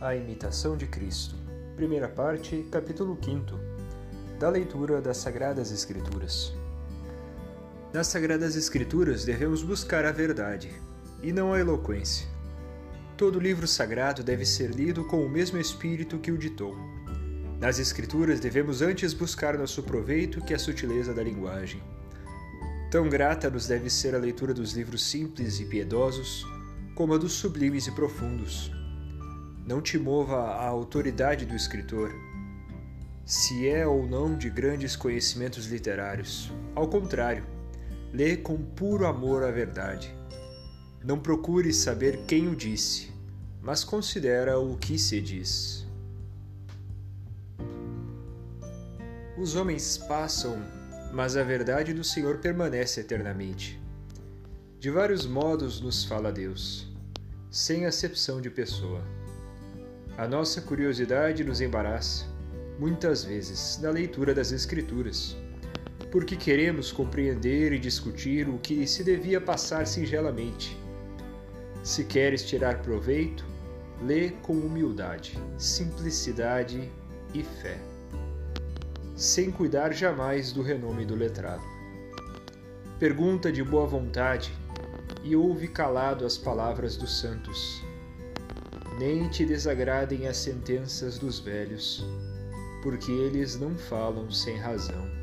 A imitação de Cristo. Primeira parte, capítulo 5. Da leitura das Sagradas Escrituras. Nas Sagradas Escrituras devemos buscar a verdade, e não a eloquência. Todo livro sagrado deve ser lido com o mesmo espírito que o ditou. Nas Escrituras devemos antes buscar nosso proveito que a sutileza da linguagem. Tão grata nos deve ser a leitura dos livros simples e piedosos, como a dos sublimes e profundos não te mova a autoridade do escritor, se é ou não de grandes conhecimentos literários. Ao contrário, lê com puro amor a verdade. Não procure saber quem o disse, mas considera o que se diz. Os homens passam, mas a verdade do Senhor permanece eternamente. De vários modos nos fala Deus, sem acepção de pessoa. A nossa curiosidade nos embaraça, muitas vezes, na leitura das Escrituras, porque queremos compreender e discutir o que se devia passar singelamente. Se queres tirar proveito, lê com humildade, simplicidade e fé, sem cuidar jamais do renome do letrado. Pergunta de boa vontade e ouve calado as palavras dos santos nem te desagradem as sentenças dos velhos, porque eles não falam sem razão.